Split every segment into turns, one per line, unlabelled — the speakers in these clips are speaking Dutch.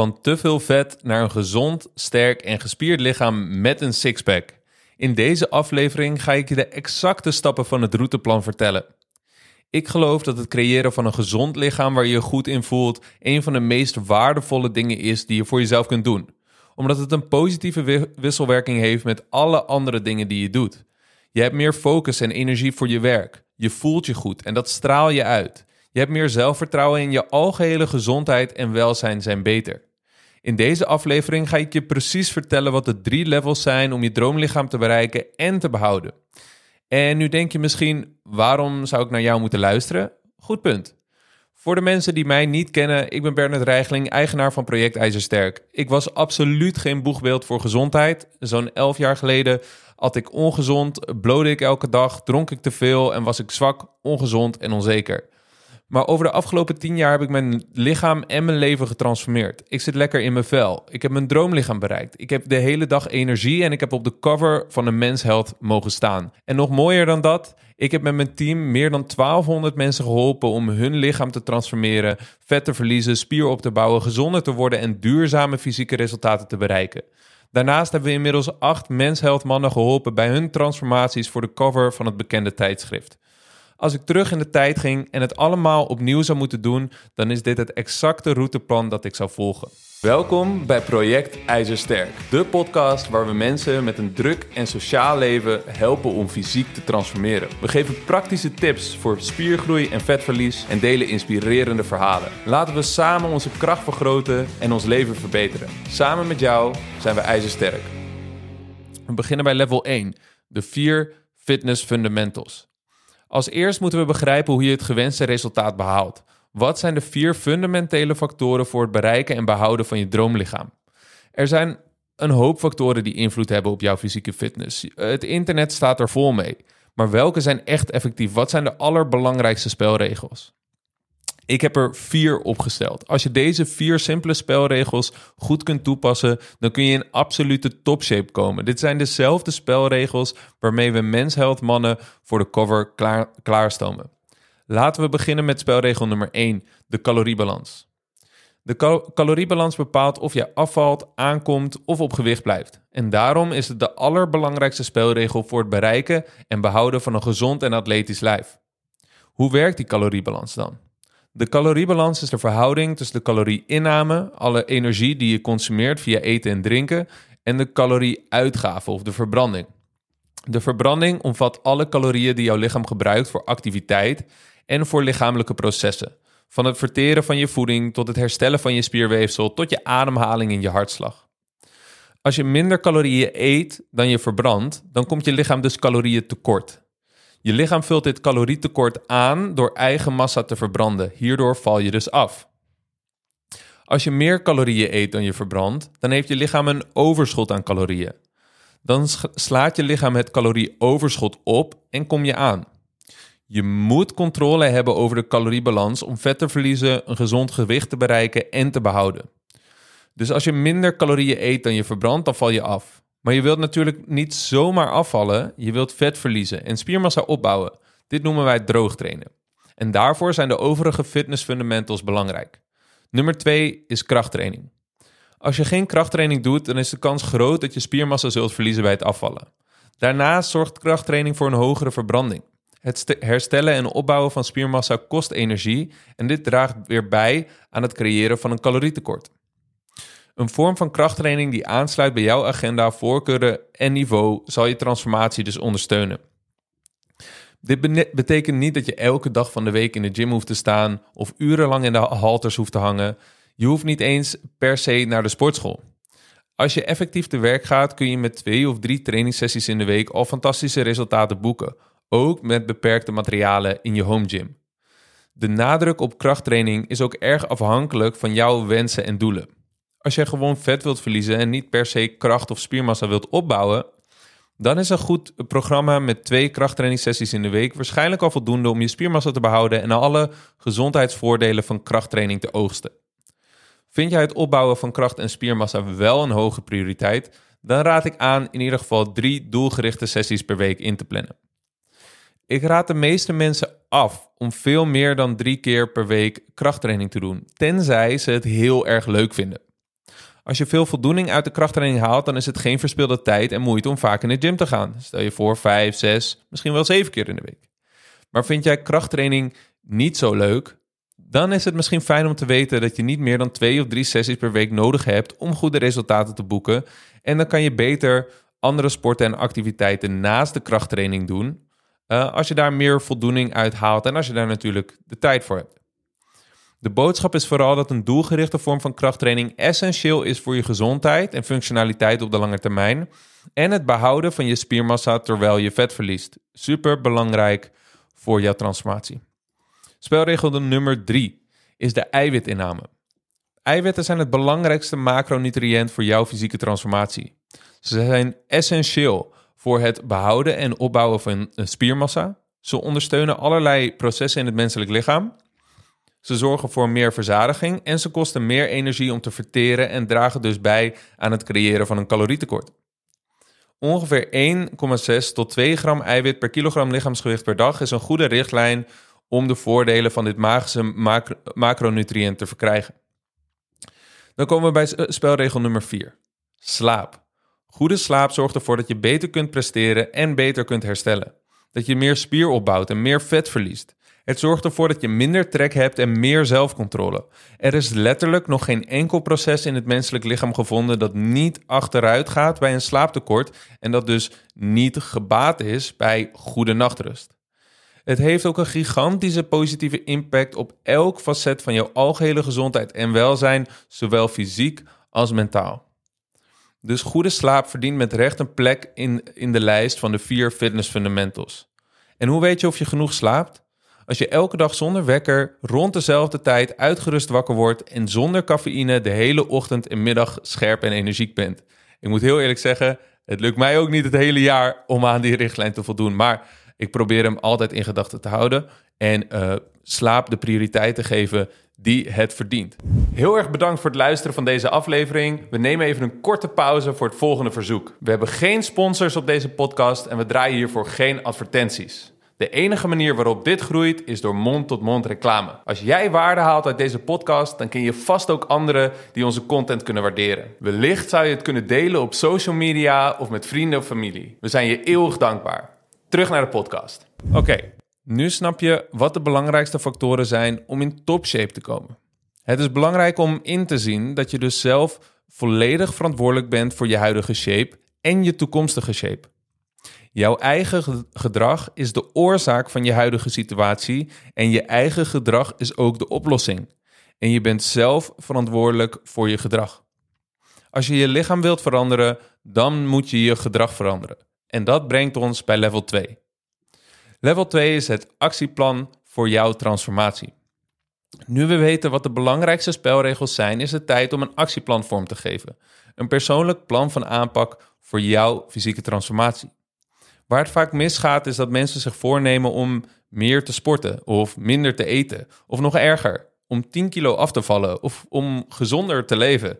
Van te veel vet naar een gezond, sterk en gespierd lichaam met een sixpack. In deze aflevering ga ik je de exacte stappen van het routeplan vertellen. Ik geloof dat het creëren van een gezond lichaam waar je je goed in voelt een van de meest waardevolle dingen is die je voor jezelf kunt doen. Omdat het een positieve wisselwerking heeft met alle andere dingen die je doet. Je hebt meer focus en energie voor je werk. Je voelt je goed en dat straal je uit. Je hebt meer zelfvertrouwen en je algehele gezondheid en welzijn zijn beter. In deze aflevering ga ik je precies vertellen wat de drie levels zijn om je droomlichaam te bereiken en te behouden. En nu denk je misschien, waarom zou ik naar jou moeten luisteren? Goed punt. Voor de mensen die mij niet kennen, ik ben Bernard Reigling, eigenaar van Project IJzersterk. Ik was absoluut geen boegbeeld voor gezondheid. Zo'n elf jaar geleden at ik ongezond, blode ik elke dag, dronk ik te veel en was ik zwak, ongezond en onzeker. Maar over de afgelopen tien jaar heb ik mijn lichaam en mijn leven getransformeerd. Ik zit lekker in mijn vel. Ik heb mijn droomlichaam bereikt. Ik heb de hele dag energie en ik heb op de cover van een mensheld mogen staan. En nog mooier dan dat, ik heb met mijn team meer dan 1200 mensen geholpen om hun lichaam te transformeren, vet te verliezen, spier op te bouwen, gezonder te worden en duurzame fysieke resultaten te bereiken. Daarnaast hebben we inmiddels acht mensheldmannen geholpen bij hun transformaties voor de cover van het bekende tijdschrift. Als ik terug in de tijd ging en het allemaal opnieuw zou moeten doen, dan is dit het exacte routeplan dat ik zou volgen. Welkom bij Project IJzersterk, de podcast waar we mensen met een druk en sociaal leven helpen om fysiek te transformeren. We geven praktische tips voor spiergroei en vetverlies en delen inspirerende verhalen. Laten we samen onze kracht vergroten en ons leven verbeteren. Samen met jou zijn we IJzersterk. We beginnen bij level 1, de vier fitness fundamentals. Als eerst moeten we begrijpen hoe je het gewenste resultaat behaalt. Wat zijn de vier fundamentele factoren voor het bereiken en behouden van je droomlichaam? Er zijn een hoop factoren die invloed hebben op jouw fysieke fitness. Het internet staat er vol mee. Maar welke zijn echt effectief? Wat zijn de allerbelangrijkste spelregels? Ik heb er vier opgesteld. Als je deze vier simpele spelregels goed kunt toepassen, dan kun je in absolute topshape komen. Dit zijn dezelfde spelregels waarmee we mensheld mannen voor de cover klaar, klaarstomen. Laten we beginnen met spelregel nummer 1, de caloriebalans. De caloriebalans bepaalt of je afvalt, aankomt of op gewicht blijft. En daarom is het de allerbelangrijkste spelregel voor het bereiken en behouden van een gezond en atletisch lijf. Hoe werkt die caloriebalans dan? De caloriebalans is de verhouding tussen de calorieinname, alle energie die je consumeert via eten en drinken, en de calorieuitgave of de verbranding. De verbranding omvat alle calorieën die jouw lichaam gebruikt voor activiteit en voor lichamelijke processen. Van het verteren van je voeding tot het herstellen van je spierweefsel tot je ademhaling en je hartslag. Als je minder calorieën eet dan je verbrandt, dan komt je lichaam dus calorieën tekort. Je lichaam vult dit calorietekort aan door eigen massa te verbranden. Hierdoor val je dus af. Als je meer calorieën eet dan je verbrandt, dan heeft je lichaam een overschot aan calorieën. Dan slaat je lichaam het calorieoverschot op en kom je aan. Je moet controle hebben over de caloriebalans om vet te verliezen, een gezond gewicht te bereiken en te behouden. Dus als je minder calorieën eet dan je verbrandt, dan val je af. Maar je wilt natuurlijk niet zomaar afvallen. Je wilt vet verliezen en spiermassa opbouwen. Dit noemen wij droogtrainen. En daarvoor zijn de overige fitness fundamentals belangrijk. Nummer 2 is krachttraining. Als je geen krachttraining doet, dan is de kans groot dat je spiermassa zult verliezen bij het afvallen. Daarnaast zorgt krachttraining voor een hogere verbranding. Het herstellen en opbouwen van spiermassa kost energie en dit draagt weer bij aan het creëren van een calorietekort. Een vorm van krachttraining die aansluit bij jouw agenda, voorkeuren en niveau zal je transformatie dus ondersteunen. Dit betekent niet dat je elke dag van de week in de gym hoeft te staan of urenlang in de halters hoeft te hangen. Je hoeft niet eens per se naar de sportschool. Als je effectief te werk gaat, kun je met twee of drie trainingssessies in de week al fantastische resultaten boeken, ook met beperkte materialen in je home gym. De nadruk op krachttraining is ook erg afhankelijk van jouw wensen en doelen. Als je gewoon vet wilt verliezen en niet per se kracht of spiermassa wilt opbouwen, dan is een goed programma met twee krachttrainingssessies in de week waarschijnlijk al voldoende om je spiermassa te behouden en alle gezondheidsvoordelen van krachttraining te oogsten. Vind jij het opbouwen van kracht en spiermassa wel een hoge prioriteit, dan raad ik aan in ieder geval drie doelgerichte sessies per week in te plannen. Ik raad de meeste mensen af om veel meer dan drie keer per week krachttraining te doen, tenzij ze het heel erg leuk vinden. Als je veel voldoening uit de krachttraining haalt, dan is het geen verspilde tijd en moeite om vaak in de gym te gaan. Stel je voor vijf, zes, misschien wel zeven keer in de week. Maar vind jij krachttraining niet zo leuk? Dan is het misschien fijn om te weten dat je niet meer dan twee of drie sessies per week nodig hebt om goede resultaten te boeken. En dan kan je beter andere sporten en activiteiten naast de krachttraining doen. Uh, als je daar meer voldoening uit haalt en als je daar natuurlijk de tijd voor hebt. De boodschap is vooral dat een doelgerichte vorm van krachttraining essentieel is voor je gezondheid en functionaliteit op de lange termijn. En het behouden van je spiermassa terwijl je vet verliest. Super belangrijk voor jouw transformatie. Spelregel nummer 3 is de eiwitinname. Eiwitten zijn het belangrijkste macronutriënt voor jouw fysieke transformatie. Ze zijn essentieel voor het behouden en opbouwen van spiermassa. Ze ondersteunen allerlei processen in het menselijk lichaam. Ze zorgen voor meer verzadiging en ze kosten meer energie om te verteren en dragen dus bij aan het creëren van een calorietekort. Ongeveer 1,6 tot 2 gram eiwit per kilogram lichaamsgewicht per dag is een goede richtlijn om de voordelen van dit magische macro macronutriënt te verkrijgen. Dan komen we bij spelregel nummer 4. Slaap. Goede slaap zorgt ervoor dat je beter kunt presteren en beter kunt herstellen. Dat je meer spier opbouwt en meer vet verliest. Het zorgt ervoor dat je minder trek hebt en meer zelfcontrole. Er is letterlijk nog geen enkel proces in het menselijk lichaam gevonden dat niet achteruit gaat bij een slaaptekort en dat dus niet gebaat is bij goede nachtrust. Het heeft ook een gigantische positieve impact op elk facet van jouw algehele gezondheid en welzijn, zowel fysiek als mentaal. Dus goede slaap verdient met recht een plek in, in de lijst van de vier fitness fundamentals. En hoe weet je of je genoeg slaapt? Als je elke dag zonder wekker rond dezelfde tijd uitgerust wakker wordt en zonder cafeïne de hele ochtend en middag scherp en energiek bent. Ik moet heel eerlijk zeggen, het lukt mij ook niet het hele jaar om aan die richtlijn te voldoen. Maar ik probeer hem altijd in gedachten te houden en uh, slaap de prioriteit te geven die het verdient. Heel erg bedankt voor het luisteren van deze aflevering. We nemen even een korte pauze voor het volgende verzoek. We hebben geen sponsors op deze podcast en we draaien hiervoor geen advertenties. De enige manier waarop dit groeit is door mond-tot-mond reclame. Als jij waarde haalt uit deze podcast, dan ken je vast ook anderen die onze content kunnen waarderen. Wellicht zou je het kunnen delen op social media of met vrienden of familie. We zijn je eeuwig dankbaar. Terug naar de podcast. Oké, nu snap je wat de belangrijkste factoren zijn om in topshape te komen. Het is belangrijk om in te zien dat je dus zelf volledig verantwoordelijk bent voor je huidige shape en je toekomstige shape. Jouw eigen gedrag is de oorzaak van je huidige situatie en je eigen gedrag is ook de oplossing. En je bent zelf verantwoordelijk voor je gedrag. Als je je lichaam wilt veranderen, dan moet je je gedrag veranderen. En dat brengt ons bij level 2. Level 2 is het actieplan voor jouw transformatie. Nu we weten wat de belangrijkste spelregels zijn, is het tijd om een actieplan vorm te geven. Een persoonlijk plan van aanpak voor jouw fysieke transformatie. Waar het vaak misgaat is dat mensen zich voornemen om meer te sporten of minder te eten. Of nog erger, om 10 kilo af te vallen of om gezonder te leven.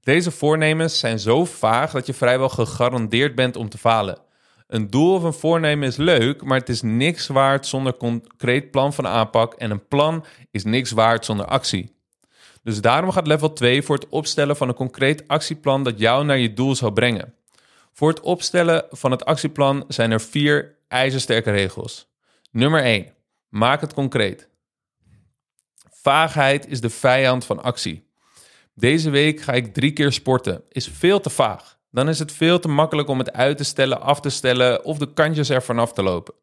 Deze voornemens zijn zo vaag dat je vrijwel gegarandeerd bent om te falen. Een doel of een voornemen is leuk, maar het is niks waard zonder concreet plan van aanpak en een plan is niks waard zonder actie. Dus daarom gaat level 2 voor het opstellen van een concreet actieplan dat jou naar je doel zou brengen. Voor het opstellen van het actieplan zijn er vier ijzersterke regels. Nummer 1. Maak het concreet. Vaagheid is de vijand van actie. Deze week ga ik drie keer sporten. Is veel te vaag. Dan is het veel te makkelijk om het uit te stellen, af te stellen of de kantjes er vanaf te lopen.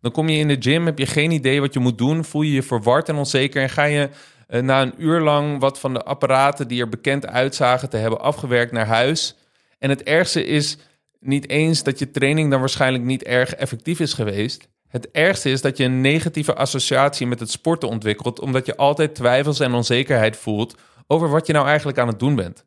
Dan kom je in de gym, heb je geen idee wat je moet doen, voel je je verward en onzeker en ga je eh, na een uur lang wat van de apparaten die er bekend uitzagen te hebben afgewerkt naar huis. En het ergste is niet eens dat je training dan waarschijnlijk niet erg effectief is geweest. Het ergste is dat je een negatieve associatie met het sporten ontwikkelt, omdat je altijd twijfels en onzekerheid voelt over wat je nou eigenlijk aan het doen bent.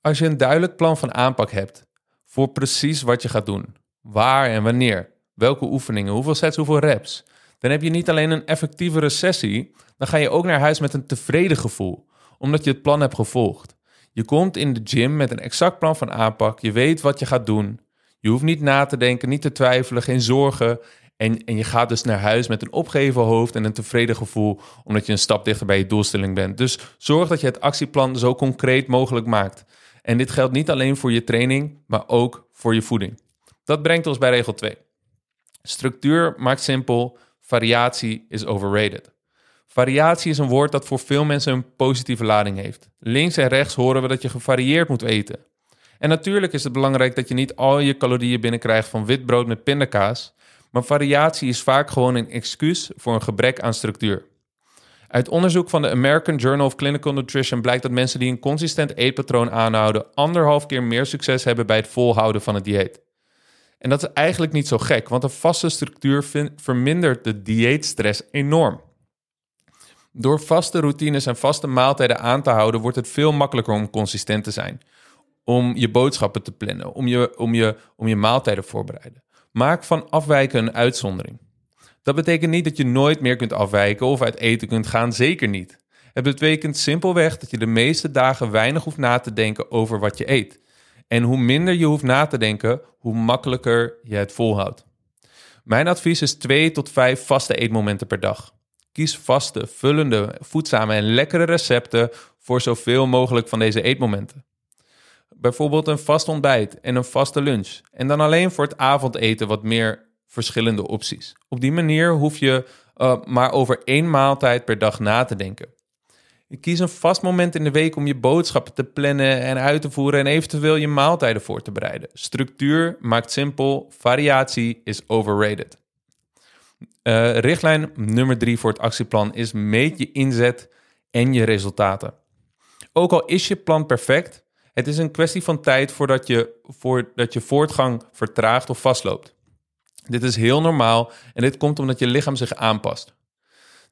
Als je een duidelijk plan van aanpak hebt voor precies wat je gaat doen, waar en wanneer, welke oefeningen, hoeveel sets, hoeveel reps, dan heb je niet alleen een effectievere sessie, dan ga je ook naar huis met een tevreden gevoel, omdat je het plan hebt gevolgd. Je komt in de gym met een exact plan van aanpak. Je weet wat je gaat doen. Je hoeft niet na te denken, niet te twijfelen, geen zorgen. En, en je gaat dus naar huis met een opgeheven hoofd en een tevreden gevoel, omdat je een stap dichter bij je doelstelling bent. Dus zorg dat je het actieplan zo concreet mogelijk maakt. En dit geldt niet alleen voor je training, maar ook voor je voeding. Dat brengt ons bij regel 2. Structuur maakt simpel, variatie is overrated. Variatie is een woord dat voor veel mensen een positieve lading heeft. Links en rechts horen we dat je gevarieerd moet eten. En natuurlijk is het belangrijk dat je niet al je calorieën binnenkrijgt van wit brood met pindakaas, maar variatie is vaak gewoon een excuus voor een gebrek aan structuur. Uit onderzoek van de American Journal of Clinical Nutrition blijkt dat mensen die een consistent eetpatroon aanhouden anderhalf keer meer succes hebben bij het volhouden van het dieet. En dat is eigenlijk niet zo gek, want een vaste structuur vermindert de dieetstress enorm. Door vaste routines en vaste maaltijden aan te houden, wordt het veel makkelijker om consistent te zijn. Om je boodschappen te plannen, om je, om je, om je maaltijden voorbereiden. Maak van afwijken een uitzondering. Dat betekent niet dat je nooit meer kunt afwijken of uit eten kunt gaan, zeker niet. Het betekent simpelweg dat je de meeste dagen weinig hoeft na te denken over wat je eet. En hoe minder je hoeft na te denken, hoe makkelijker je het volhoudt. Mijn advies is 2 tot 5 vaste eetmomenten per dag. Kies vaste, vullende, voedzame en lekkere recepten voor zoveel mogelijk van deze eetmomenten. Bijvoorbeeld een vast ontbijt en een vaste lunch. En dan alleen voor het avondeten wat meer verschillende opties. Op die manier hoef je uh, maar over één maaltijd per dag na te denken. Kies een vast moment in de week om je boodschappen te plannen en uit te voeren en eventueel je maaltijden voor te bereiden. Structuur maakt simpel, variatie is overrated. Uh, richtlijn nummer drie voor het actieplan is meet je inzet en je resultaten. Ook al is je plan perfect, het is een kwestie van tijd voordat je, voordat je voortgang vertraagt of vastloopt. Dit is heel normaal en dit komt omdat je lichaam zich aanpast.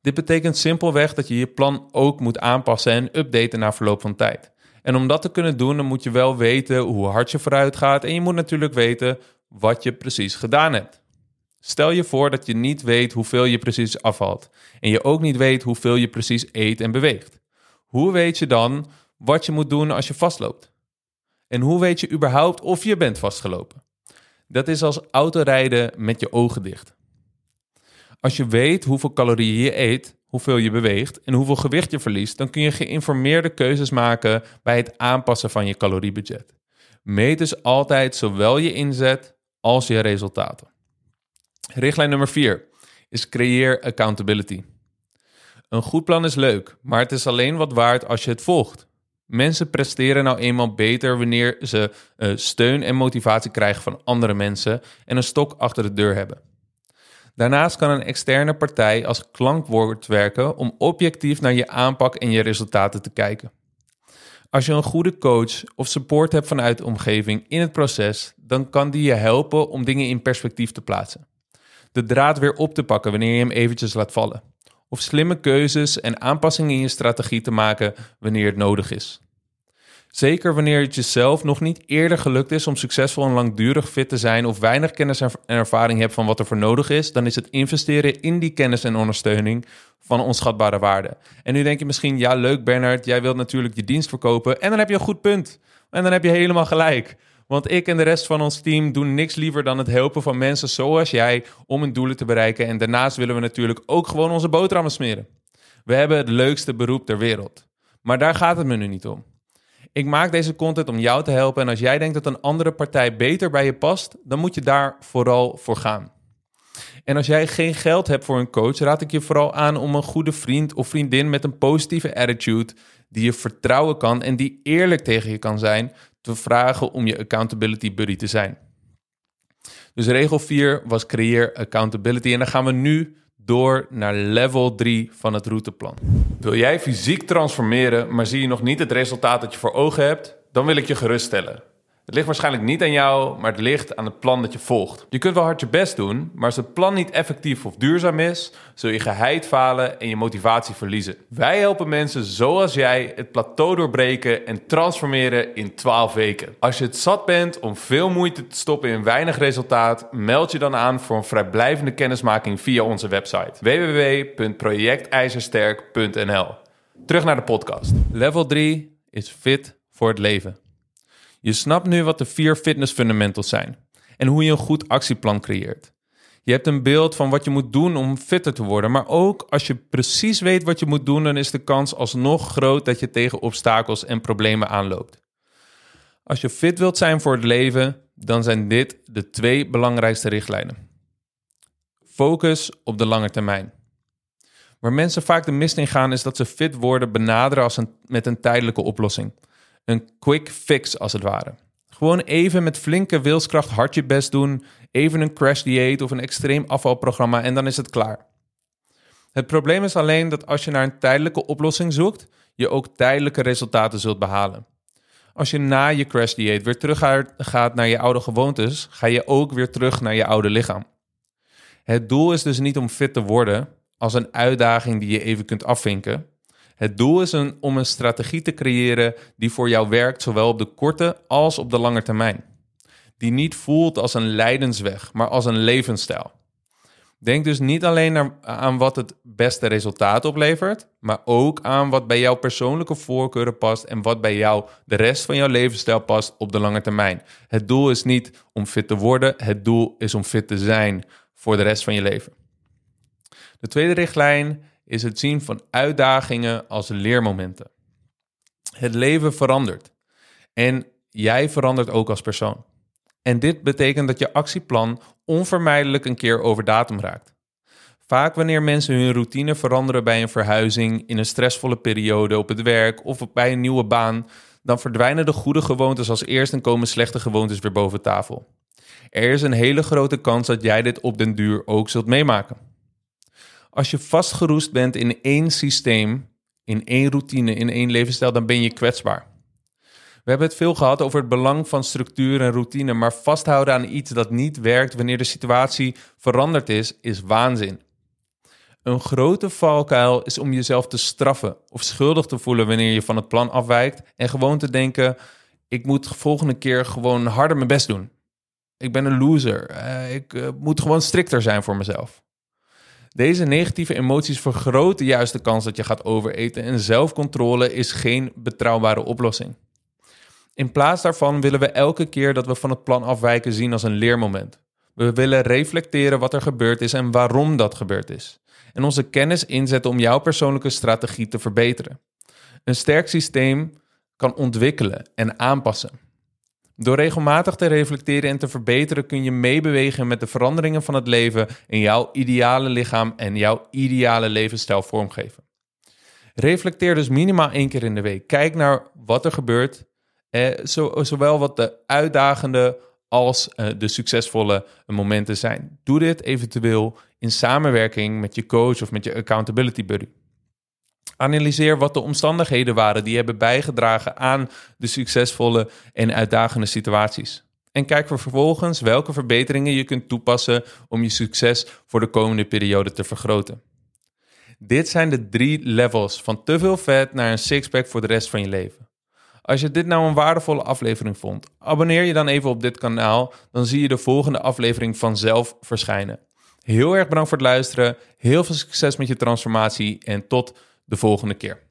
Dit betekent simpelweg dat je je plan ook moet aanpassen en updaten na verloop van tijd. En om dat te kunnen doen, dan moet je wel weten hoe hard je vooruit gaat en je moet natuurlijk weten wat je precies gedaan hebt. Stel je voor dat je niet weet hoeveel je precies afvalt en je ook niet weet hoeveel je precies eet en beweegt. Hoe weet je dan wat je moet doen als je vastloopt? En hoe weet je überhaupt of je bent vastgelopen? Dat is als autorijden met je ogen dicht. Als je weet hoeveel calorieën je eet, hoeveel je beweegt en hoeveel gewicht je verliest, dan kun je geïnformeerde keuzes maken bij het aanpassen van je caloriebudget. Meet dus altijd zowel je inzet als je resultaten. Richtlijn nummer 4 is creëer accountability. Een goed plan is leuk, maar het is alleen wat waard als je het volgt. Mensen presteren nou eenmaal beter wanneer ze uh, steun en motivatie krijgen van andere mensen en een stok achter de deur hebben. Daarnaast kan een externe partij als klankwoord werken om objectief naar je aanpak en je resultaten te kijken. Als je een goede coach of support hebt vanuit de omgeving in het proces, dan kan die je helpen om dingen in perspectief te plaatsen. De draad weer op te pakken wanneer je hem eventjes laat vallen of slimme keuzes en aanpassingen in je strategie te maken wanneer het nodig is. Zeker wanneer het jezelf nog niet eerder gelukt is om succesvol en langdurig fit te zijn of weinig kennis en ervaring hebt van wat er voor nodig is, dan is het investeren in die kennis en ondersteuning van onschatbare waarde. En nu denk je misschien, ja leuk Bernard, jij wilt natuurlijk je dienst verkopen en dan heb je een goed punt. En dan heb je helemaal gelijk. Want ik en de rest van ons team doen niks liever dan het helpen van mensen zoals jij om hun doelen te bereiken. En daarnaast willen we natuurlijk ook gewoon onze boterhammen smeren. We hebben het leukste beroep ter wereld. Maar daar gaat het me nu niet om. Ik maak deze content om jou te helpen. En als jij denkt dat een andere partij beter bij je past, dan moet je daar vooral voor gaan. En als jij geen geld hebt voor een coach, raad ik je vooral aan om een goede vriend of vriendin met een positieve attitude, die je vertrouwen kan en die eerlijk tegen je kan zijn, te vragen om je accountability buddy te zijn. Dus regel 4 was creëer accountability. En dan gaan we nu door naar level 3 van het routeplan. Wil jij fysiek transformeren, maar zie je nog niet het resultaat dat je voor ogen hebt? Dan wil ik je geruststellen. Het ligt waarschijnlijk niet aan jou, maar het ligt aan het plan dat je volgt. Je kunt wel hard je best doen, maar als het plan niet effectief of duurzaam is, zul je geheid falen en je motivatie verliezen. Wij helpen mensen zoals jij het plateau doorbreken en transformeren in 12 weken. Als je het zat bent om veel moeite te stoppen in weinig resultaat, meld je dan aan voor een vrijblijvende kennismaking via onze website www.projectijzersterk.nl. Terug naar de podcast. Level 3 is fit voor het leven. Je snapt nu wat de vier fitness fundamentals zijn en hoe je een goed actieplan creëert. Je hebt een beeld van wat je moet doen om fitter te worden. Maar ook als je precies weet wat je moet doen, dan is de kans alsnog groot dat je tegen obstakels en problemen aanloopt. Als je fit wilt zijn voor het leven, dan zijn dit de twee belangrijkste richtlijnen. Focus op de lange termijn. Waar mensen vaak de mist in gaan, is dat ze fit worden benaderen als een, met een tijdelijke oplossing. Een quick fix als het ware. Gewoon even met flinke wilskracht hard je best doen, even een crash dieet of een extreem afvalprogramma en dan is het klaar. Het probleem is alleen dat als je naar een tijdelijke oplossing zoekt, je ook tijdelijke resultaten zult behalen. Als je na je crash dieet weer terug gaat naar je oude gewoontes, ga je ook weer terug naar je oude lichaam. Het doel is dus niet om fit te worden als een uitdaging die je even kunt afvinken. Het doel is om een strategie te creëren die voor jou werkt, zowel op de korte als op de lange termijn. Die niet voelt als een lijdensweg, maar als een levensstijl. Denk dus niet alleen naar, aan wat het beste resultaat oplevert, maar ook aan wat bij jouw persoonlijke voorkeuren past en wat bij jou de rest van jouw levensstijl past op de lange termijn. Het doel is niet om fit te worden, het doel is om fit te zijn voor de rest van je leven. De tweede richtlijn is het zien van uitdagingen als leermomenten. Het leven verandert en jij verandert ook als persoon. En dit betekent dat je actieplan onvermijdelijk een keer over datum raakt. Vaak wanneer mensen hun routine veranderen bij een verhuizing, in een stressvolle periode op het werk of bij een nieuwe baan, dan verdwijnen de goede gewoontes als eerst en komen slechte gewoontes weer boven tafel. Er is een hele grote kans dat jij dit op den duur ook zult meemaken. Als je vastgeroest bent in één systeem, in één routine, in één levensstijl, dan ben je kwetsbaar. We hebben het veel gehad over het belang van structuur en routine, maar vasthouden aan iets dat niet werkt wanneer de situatie veranderd is, is waanzin. Een grote valkuil is om jezelf te straffen of schuldig te voelen wanneer je van het plan afwijkt en gewoon te denken: ik moet de volgende keer gewoon harder mijn best doen. Ik ben een loser. Uh, ik uh, moet gewoon strikter zijn voor mezelf. Deze negatieve emoties vergroten juist de kans dat je gaat overeten en zelfcontrole is geen betrouwbare oplossing. In plaats daarvan willen we elke keer dat we van het plan afwijken zien als een leermoment. We willen reflecteren wat er gebeurd is en waarom dat gebeurd is. En onze kennis inzetten om jouw persoonlijke strategie te verbeteren. Een sterk systeem kan ontwikkelen en aanpassen. Door regelmatig te reflecteren en te verbeteren kun je meebewegen met de veranderingen van het leven en jouw ideale lichaam en jouw ideale levensstijl vormgeven. Reflecteer dus minimaal één keer in de week. Kijk naar wat er gebeurt, eh, zowel wat de uitdagende als eh, de succesvolle momenten zijn. Doe dit eventueel in samenwerking met je coach of met je accountability buddy. Analyseer wat de omstandigheden waren die hebben bijgedragen aan de succesvolle en uitdagende situaties. En kijk vervolgens welke verbeteringen je kunt toepassen om je succes voor de komende periode te vergroten. Dit zijn de drie levels van te veel vet naar een sixpack voor de rest van je leven. Als je dit nou een waardevolle aflevering vond, abonneer je dan even op dit kanaal, dan zie je de volgende aflevering vanzelf verschijnen. Heel erg bedankt voor het luisteren, heel veel succes met je transformatie en tot de volgende keer.